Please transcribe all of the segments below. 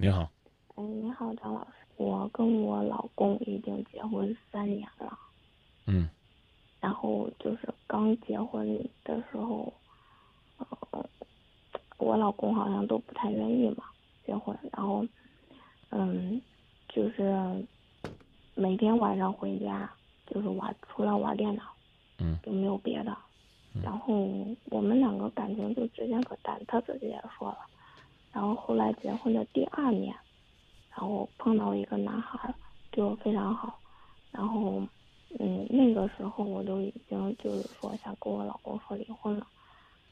你好，哎，你好，张老师，我跟我老公已经结婚三年了，嗯。然后就是刚结婚的时候，呃，我老公好像都不太愿意嘛结婚，然后，嗯，就是每天晚上回家就是玩，除了玩电脑，嗯。就没有别的。然后我们两个感情就之前可淡，他自己也说了。然后后来结婚的第二年，然后碰到一个男孩儿，对我非常好。然后，嗯，那个时候我都已经就是说想跟我老公说离婚了。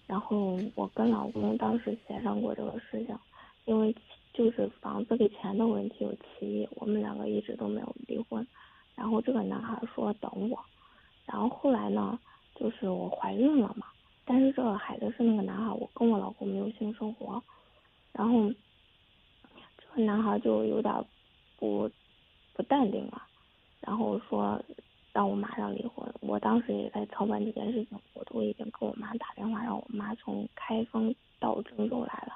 然后我跟老公当时协商过这个事情，因为就是房子给钱的问题有歧义，我们两个一直都没有离婚。然后这个男孩说等我，然后后来呢，就是我怀孕了嘛，但是这个孩子是那个男孩，我跟我老公没有性生活，然后这个男孩就有点不不淡定了，然后说让我马上离婚。我当时也在操办这件事情，我都已经跟我妈打电话，让我妈从开封到郑州来了。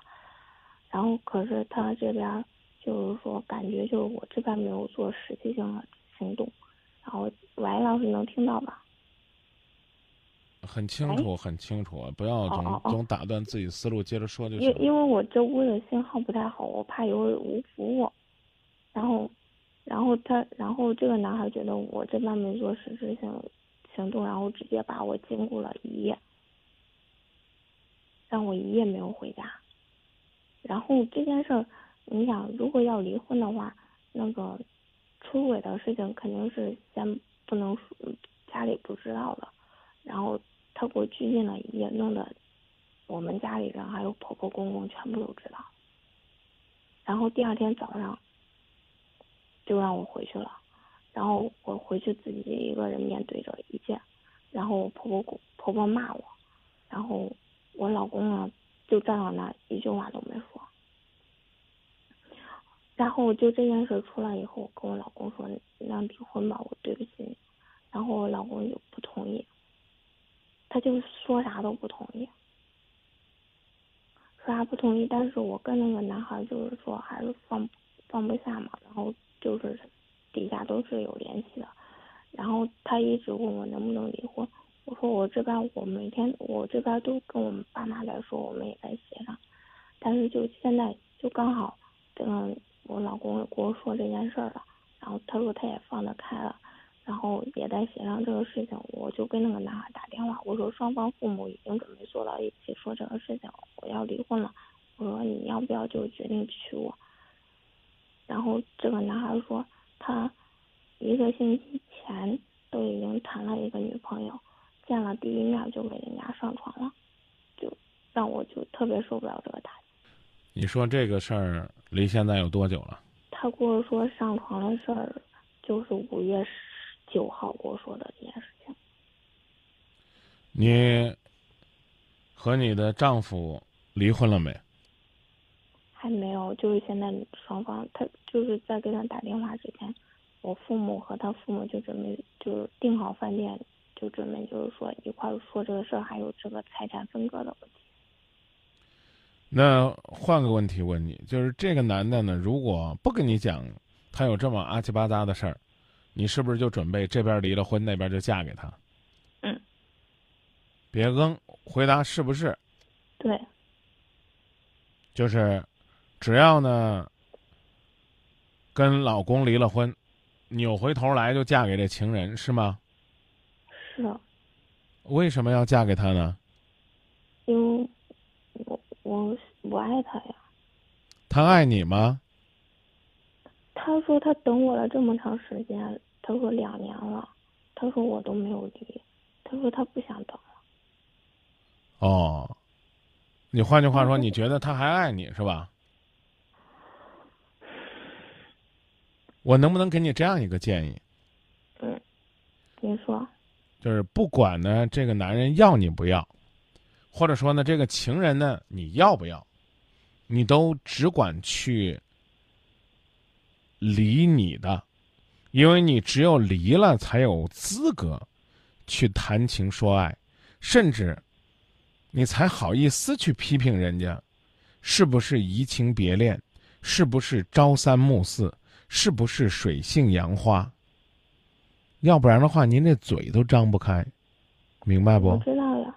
然后可是他这边就是说，感觉就是我这边没有做实际性的行动。然后，喂，老师能听到吧？很清楚，很清楚，不要总哦哦哦总打断自己思路，接着说就行。因因为我这屋的信号不太好，我怕有人误服我。然后，然后他，然后这个男孩觉得我这边没做实质性行动，然后直接把我禁锢了一夜，让我一夜没有回家。然后这件事儿，你想，如果要离婚的话，那个出轨的事情肯定是先不能说家里不知道的，然后他给我拘禁了一夜，弄得我们家里人还有婆婆公公全部都知道。然后第二天早上就让我回去了，然后我回去自己一个人面对着一切，然后我婆婆公婆婆骂我，然后我老公呢就站到那一句话都没说。然后就这件事出来以后，跟我老公说那离婚吧，我对不起你。然后我老公就不同意，他就说啥都不同意，说啥不同意。但是我跟那个男孩就是说还是放放不下嘛，然后就是底下都是有联系的，然后他一直问我能不能离婚，我说我这边我每天我这边都跟我们爸妈在说，我们也在协商，但是就现在就刚好，这个我老公跟我说这件事儿了，然后他说他也放得开了。然后也在协商这个事情，我就跟那个男孩打电话，我说双方父母已经准备坐到一起说这个事情，我要离婚了，我说你要不要就决定娶我？然后这个男孩说他一个星期前都已经谈了一个女朋友，见了第一面就给人家上床了，就让我就特别受不了这个打击。你说这个事儿离现在有多久了？他跟我说上床的事儿就是五月十。九号跟我说的这件事情。你和你的丈夫离婚了没？还没有，就是现在双方，他就是在给他打电话之前，我父母和他父母就准备就是订好饭店，就准备就是说一块说这个事儿，还有这个财产分割的问题。那换个问题问你，就是这个男的呢，如果不跟你讲他有这么阿七八糟的事儿。你是不是就准备这边离了婚，那边就嫁给他？嗯。别嗯，回答是不是？对。就是，只要呢，跟老公离了婚，扭回头来就嫁给这情人，是吗？是。为什么要嫁给他呢？因为我我我爱他呀。他爱你吗？他说他等我了这么长时间，他说两年了，他说我都没有离，他说他不想等了。哦，你换句话说，你觉得他还爱你是吧？我能不能给你这样一个建议？嗯，您说。就是不管呢，这个男人要你不要，或者说呢，这个情人呢，你要不要，你都只管去。理你的，因为你只有离了，才有资格去谈情说爱，甚至你才好意思去批评人家是不是移情别恋，是不是朝三暮四，是不是水性杨花。要不然的话，您这嘴都张不开，明白不？我知道了，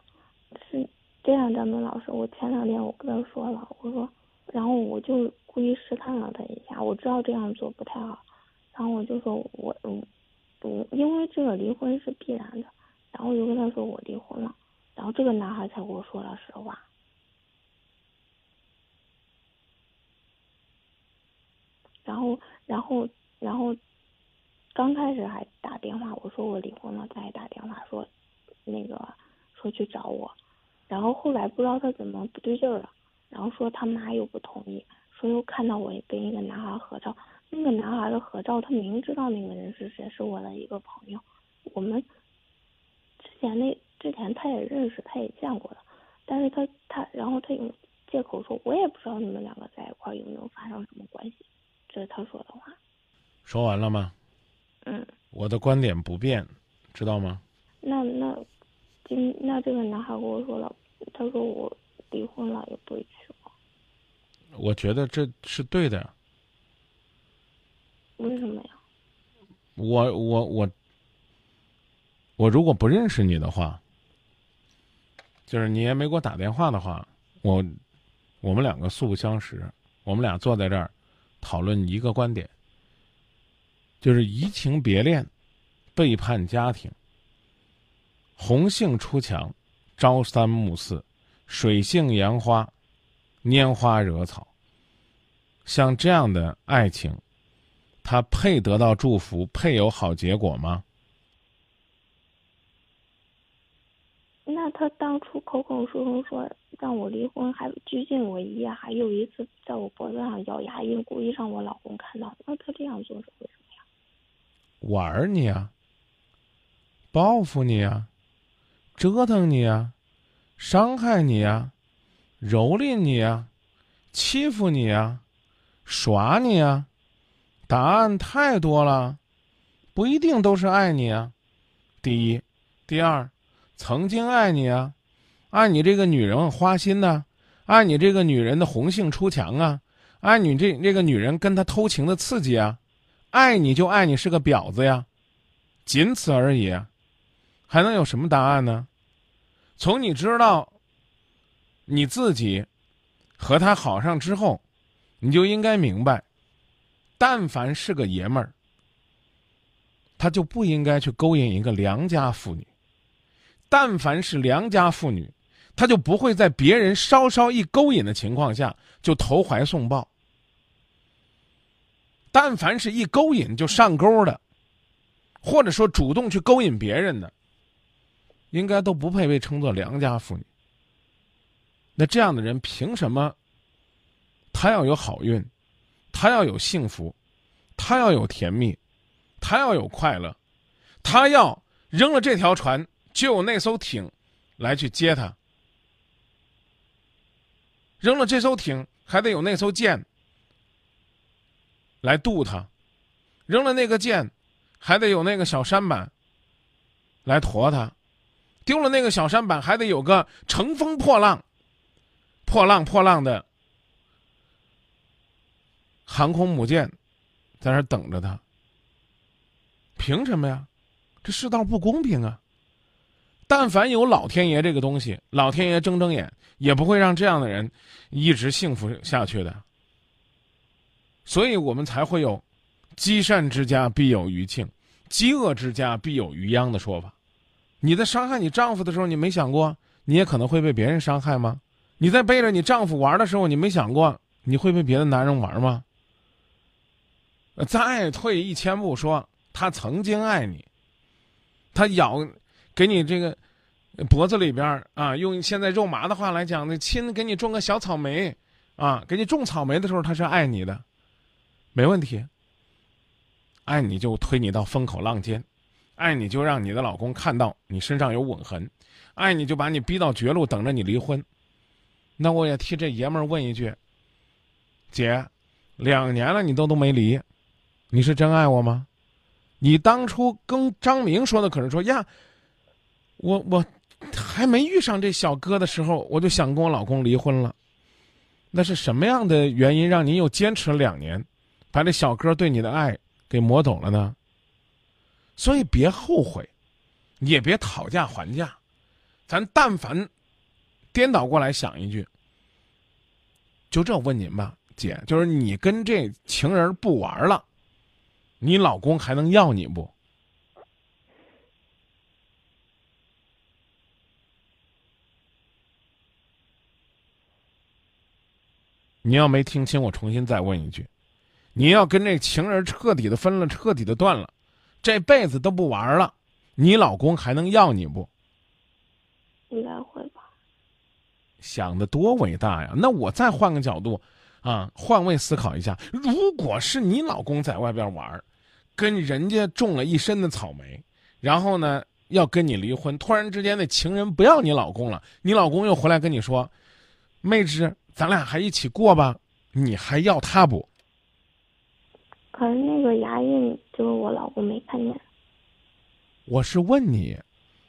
是这样，张明老师。我前两天我跟他说了，我说，然后我就故意试探了他一下，我知道这样做不太好，然后我就说我，嗯，不，因为这个离婚是必然的，然后我就跟他说我离婚了，然后这个男孩才跟我说了实话，然后，然后，然后。刚开始还打电话，我说我离婚了，他还打电话说，那个说去找我，然后后来不知道他怎么不对劲了，然后说他妈又不同意，说又看到我跟一个男孩合照，个男孩的合照他明知道那个人是谁，是我的一个朋友，我们之前那之前他也认识，他也见过的，但是他他然后他用借口说，我也不知道你们两个在一块有没有发生什么关系，这是他说的话。说完了吗？嗯，我的观点不变，知道吗？那那，今那这个男孩跟我说了，他说我离婚了也不会娶我。我觉得这是对的。为什么呀？我我我，我如果不认识你的话，就是你也没给我打电话的话，我我们两个素不相识，我们俩坐在这儿讨论一个观点。就是移情别恋，背叛家庭，红杏出墙，朝三暮四，水性杨花，拈花惹草。像这样的爱情，他配得到祝福，配有好结果吗？那他当初口口声声说让我离婚，还拘禁我一夜，还有一次在我脖子上咬牙印，故意让我老公看到，那他这样做是为什么呀？玩你啊，报复你啊，折腾你啊，伤害你啊，蹂躏你啊，欺负你啊，耍你啊，答案太多了，不一定都是爱你啊。第一，第二，曾经爱你啊，爱你这个女人花心呢，爱你这个女人的红杏出墙啊，爱你这这个女人跟他偷情的刺激啊。爱你就爱你是个婊子呀，仅此而已啊，还能有什么答案呢？从你知道你自己和他好上之后，你就应该明白，但凡是个爷们儿，他就不应该去勾引一个良家妇女；但凡是良家妇女，他就不会在别人稍稍一勾引的情况下就投怀送抱。但凡是一勾引就上钩的，或者说主动去勾引别人的，应该都不配被称作良家妇女。那这样的人凭什么？他要有好运，他要有幸福，他要有甜蜜，他要有快乐，他要扔了这条船就有那艘艇来去接他，扔了这艘艇还得有那艘舰。来渡他，扔了那个剑，还得有那个小舢板来驮他；丢了那个小舢板，还得有个乘风破浪、破浪破浪的航空母舰在那等着他。凭什么呀？这世道不公平啊！但凡有老天爷这个东西，老天爷睁睁眼也不会让这样的人一直幸福下去的。所以我们才会有“积善之家必有余庆，积恶之家必有余殃”的说法。你在伤害你丈夫的时候，你没想过你也可能会被别人伤害吗？你在背着你丈夫玩的时候，你没想过你会被别的男人玩吗？呃再退一千步说，他曾经爱你，他咬给你这个脖子里边啊，用现在肉麻的话来讲，那亲给你种个小草莓啊，给你种草莓的时候，他是爱你的。没问题，爱你就推你到风口浪尖，爱你就让你的老公看到你身上有吻痕，爱你就把你逼到绝路，等着你离婚。那我也替这爷们儿问一句：姐，两年了你都都没离，你是真爱我吗？你当初跟张明说的可是说呀，我我还没遇上这小哥的时候，我就想跟我老公离婚了。那是什么样的原因让您又坚持了两年，把这小哥对你的爱给磨走了呢？所以别后悔，也别讨价还价，咱但凡颠倒过来想一句，就这问您吧，姐，就是你跟这情人不玩了，你老公还能要你不？你要没听清，我重新再问一句：你要跟这情人彻底的分了，彻底的断了，这辈子都不玩了，你老公还能要你不？应该会吧。想的多伟大呀！那我再换个角度，啊，换位思考一下，如果是你老公在外边玩，跟人家种了一身的草莓，然后呢要跟你离婚，突然之间那情人不要你老公了，你老公又回来跟你说，妹子。咱俩还一起过吧？你还要他不？可是那个牙印就是我老公没看见。我是问你，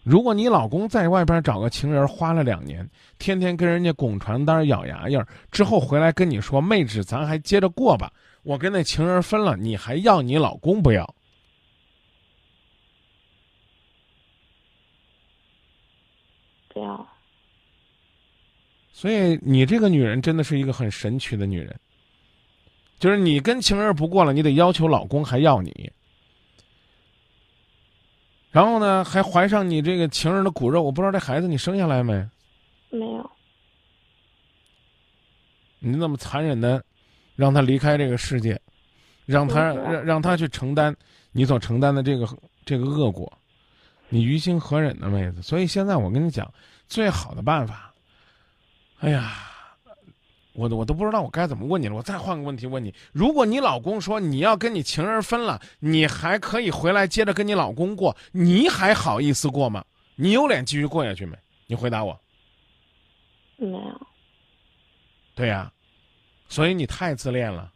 如果你老公在外边找个情人，花了两年，天天跟人家拱传单、咬牙印儿，之后回来跟你说：“妹纸，咱还接着过吧。”我跟那情人分了，你还要你老公不要？不要。所以你这个女人真的是一个很神奇的女人，就是你跟情人不过了，你得要求老公还要你，然后呢还怀上你这个情人的骨肉，我不知道这孩子你生下来没？没有。你那么残忍的让他离开这个世界，让他让让他去承担你所承担的这个这个恶果，你于心何忍呢，妹子？所以现在我跟你讲，最好的办法。哎呀，我都我都不知道我该怎么问你了。我再换个问题问你：如果你老公说你要跟你情人分了，你还可以回来接着跟你老公过，你还好意思过吗？你有脸继续过下去没？你回答我。没有。对呀，所以你太自恋了，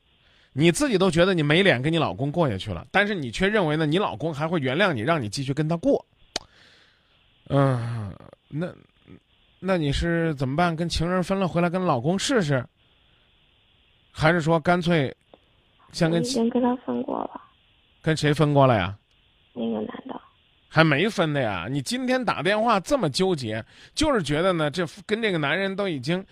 你自己都觉得你没脸跟你老公过下去了，但是你却认为呢，你老公还会原谅你，让你继续跟他过。嗯，那。那你是怎么办？跟情人分了，回来跟老公试试，还是说干脆，先跟？已经跟他分过了。跟谁分过了呀？那个男的。还没分的呀？你今天打电话这么纠结，就是觉得呢，这跟这个男人都已经。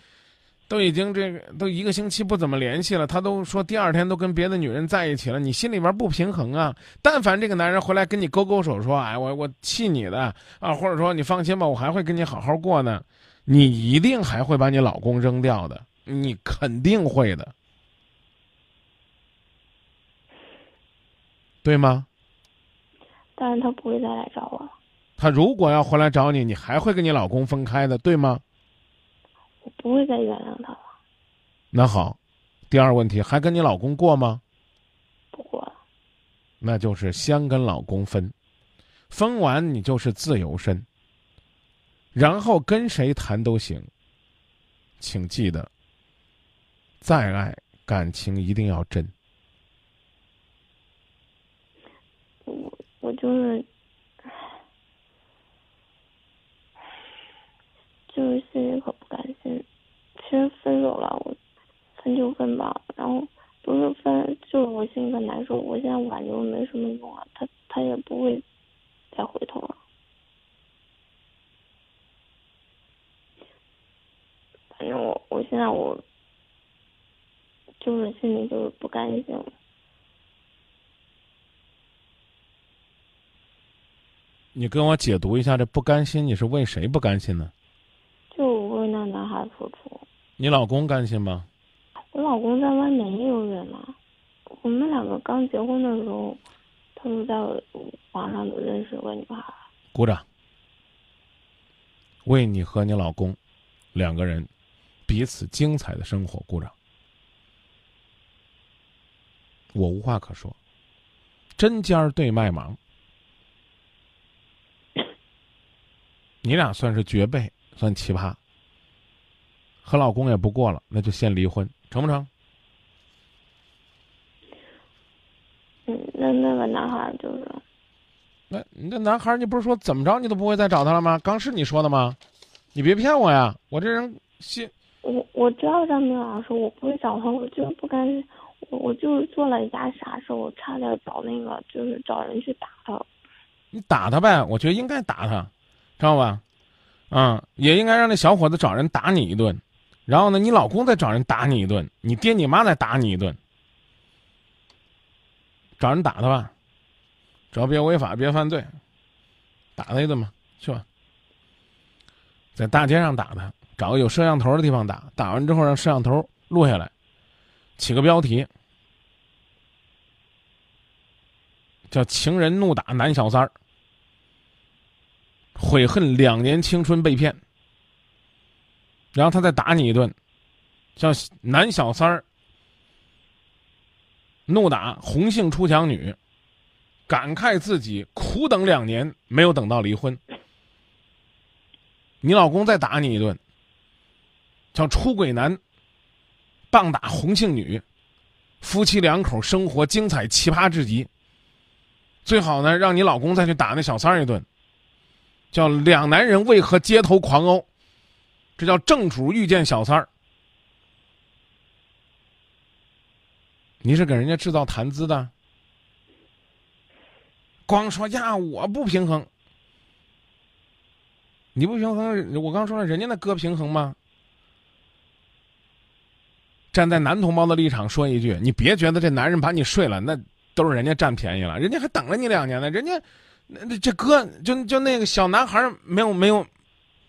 都已经这个都一个星期不怎么联系了，他都说第二天都跟别的女人在一起了，你心里边不平衡啊？但凡这个男人回来跟你勾勾手说：“哎，我我气你的啊！”或者说你放心吧，我还会跟你好好过呢，你一定还会把你老公扔掉的，你肯定会的，对吗？但是他不会再来找我了。他如果要回来找你，你还会跟你老公分开的，对吗？我不会再原谅他了。那好，第二问题还跟你老公过吗？不过了。那就是先跟老公分，分完你就是自由身。然后跟谁谈都行。请记得，再爱感情一定要真。我我就是。就是心里可不甘心，其实分手了，我分就分吧，然后不是分，就是我心里可难受。我现在挽留没什么用啊，他他也不会再回头了。反正我我现在我就是心里就是不甘心。你跟我解读一下这不甘心，你是为谁不甘心呢？付出，你老公甘心吗？我老公在外面也有人呢。我们两个刚结婚的时候，他就在网上都认识个女孩。鼓掌，为你和你老公两个人彼此精彩的生活鼓掌。我无话可说，针尖儿对麦芒，你俩算是绝配，算奇葩。和老公也不过了，那就先离婚，成不成？嗯，那那个男孩就是，那那男孩，你不是说怎么着你都不会再找他了吗？刚是你说的吗？你别骗我呀！我这人心，我我我知道张明老师，我不会找他，我就不甘心，我我就是做了一件傻事，我差点找那个就是找人去打他。你打他呗，我觉得应该打他，知道吧？啊、也应该让那小伙子找人打你一顿，然后呢，你老公再找人打你一顿，你爹你妈再打你一顿，找人打他吧，只要别违法别犯罪，打他一顿吧，去吧。在大街上打他，找个有摄像头的地方打，打完之后让摄像头录下来，起个标题，叫“情人怒打男小三儿”。悔恨两年青春被骗，然后他再打你一顿，叫男小三儿怒打红杏出墙女，感慨自己苦等两年没有等到离婚。你老公再打你一顿，叫出轨男棒打红杏女，夫妻两口生活精彩奇葩至极。最好呢，让你老公再去打那小三儿一顿。叫两男人为何街头狂殴？这叫正主遇见小三儿。你是给人家制造谈资的，光说呀我不平衡，你不平衡，我刚说了，人家那哥平衡吗？站在男同胞的立场说一句，你别觉得这男人把你睡了，那都是人家占便宜了，人家还等了你两年呢，人家。那那这哥就就那个小男孩没有没有，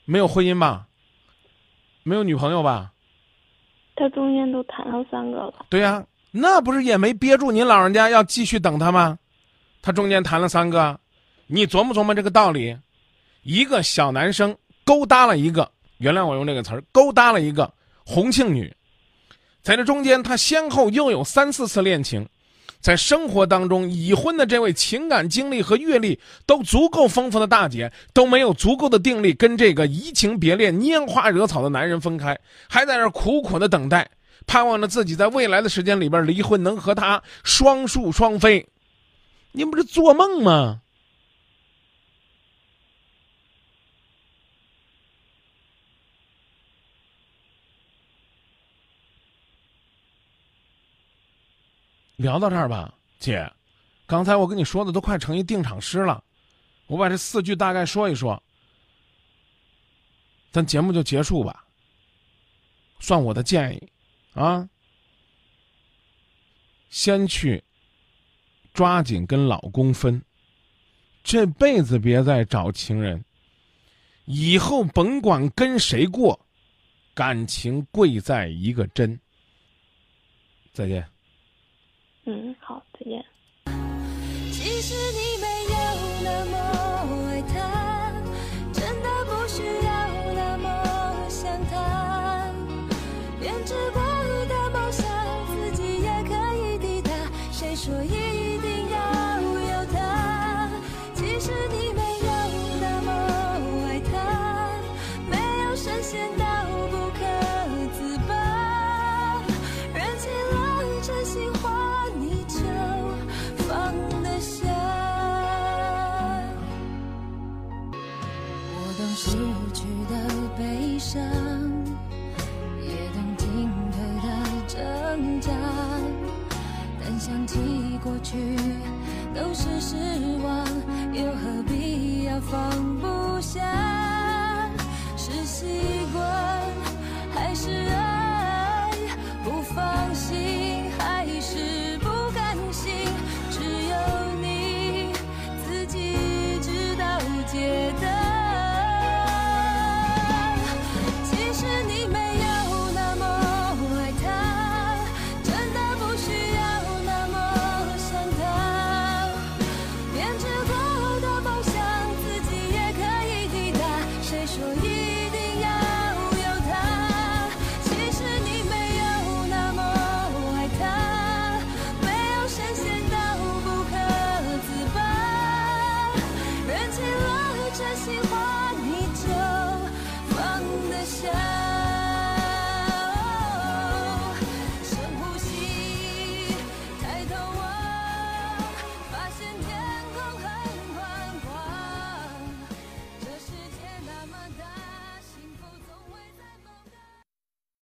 没有婚姻吧？没有女朋友吧？他中间都谈了三个了。对呀、那不是也没憋住您老人家要继续等他吗？他中间谈了三个，你琢磨琢磨这个道理。一个小男生勾搭了一个，原谅我用这个词儿，勾搭了一个红杏女，在这中间他先后又有三四次恋情。在生活当中，已婚的这位情感经历和阅历都足够丰富的大姐，都没有足够的定力跟这个移情别恋、拈花惹草的男人分开，还在那苦苦的等待，盼望着自己在未来的时间里边离婚，能和他双宿双飞。您不是做梦吗？聊到这儿吧，姐，刚才我跟你说的都快成一定场诗了，我把这四句大概说一说，咱节目就结束吧。算我的建议，啊，先去抓紧跟老公分，这辈子别再找情人，以后甭管跟谁过，感情贵在一个真。再见。嗯，好，再见。其实你过去都是失望，又何必要放不下？是习惯还是爱？不放心。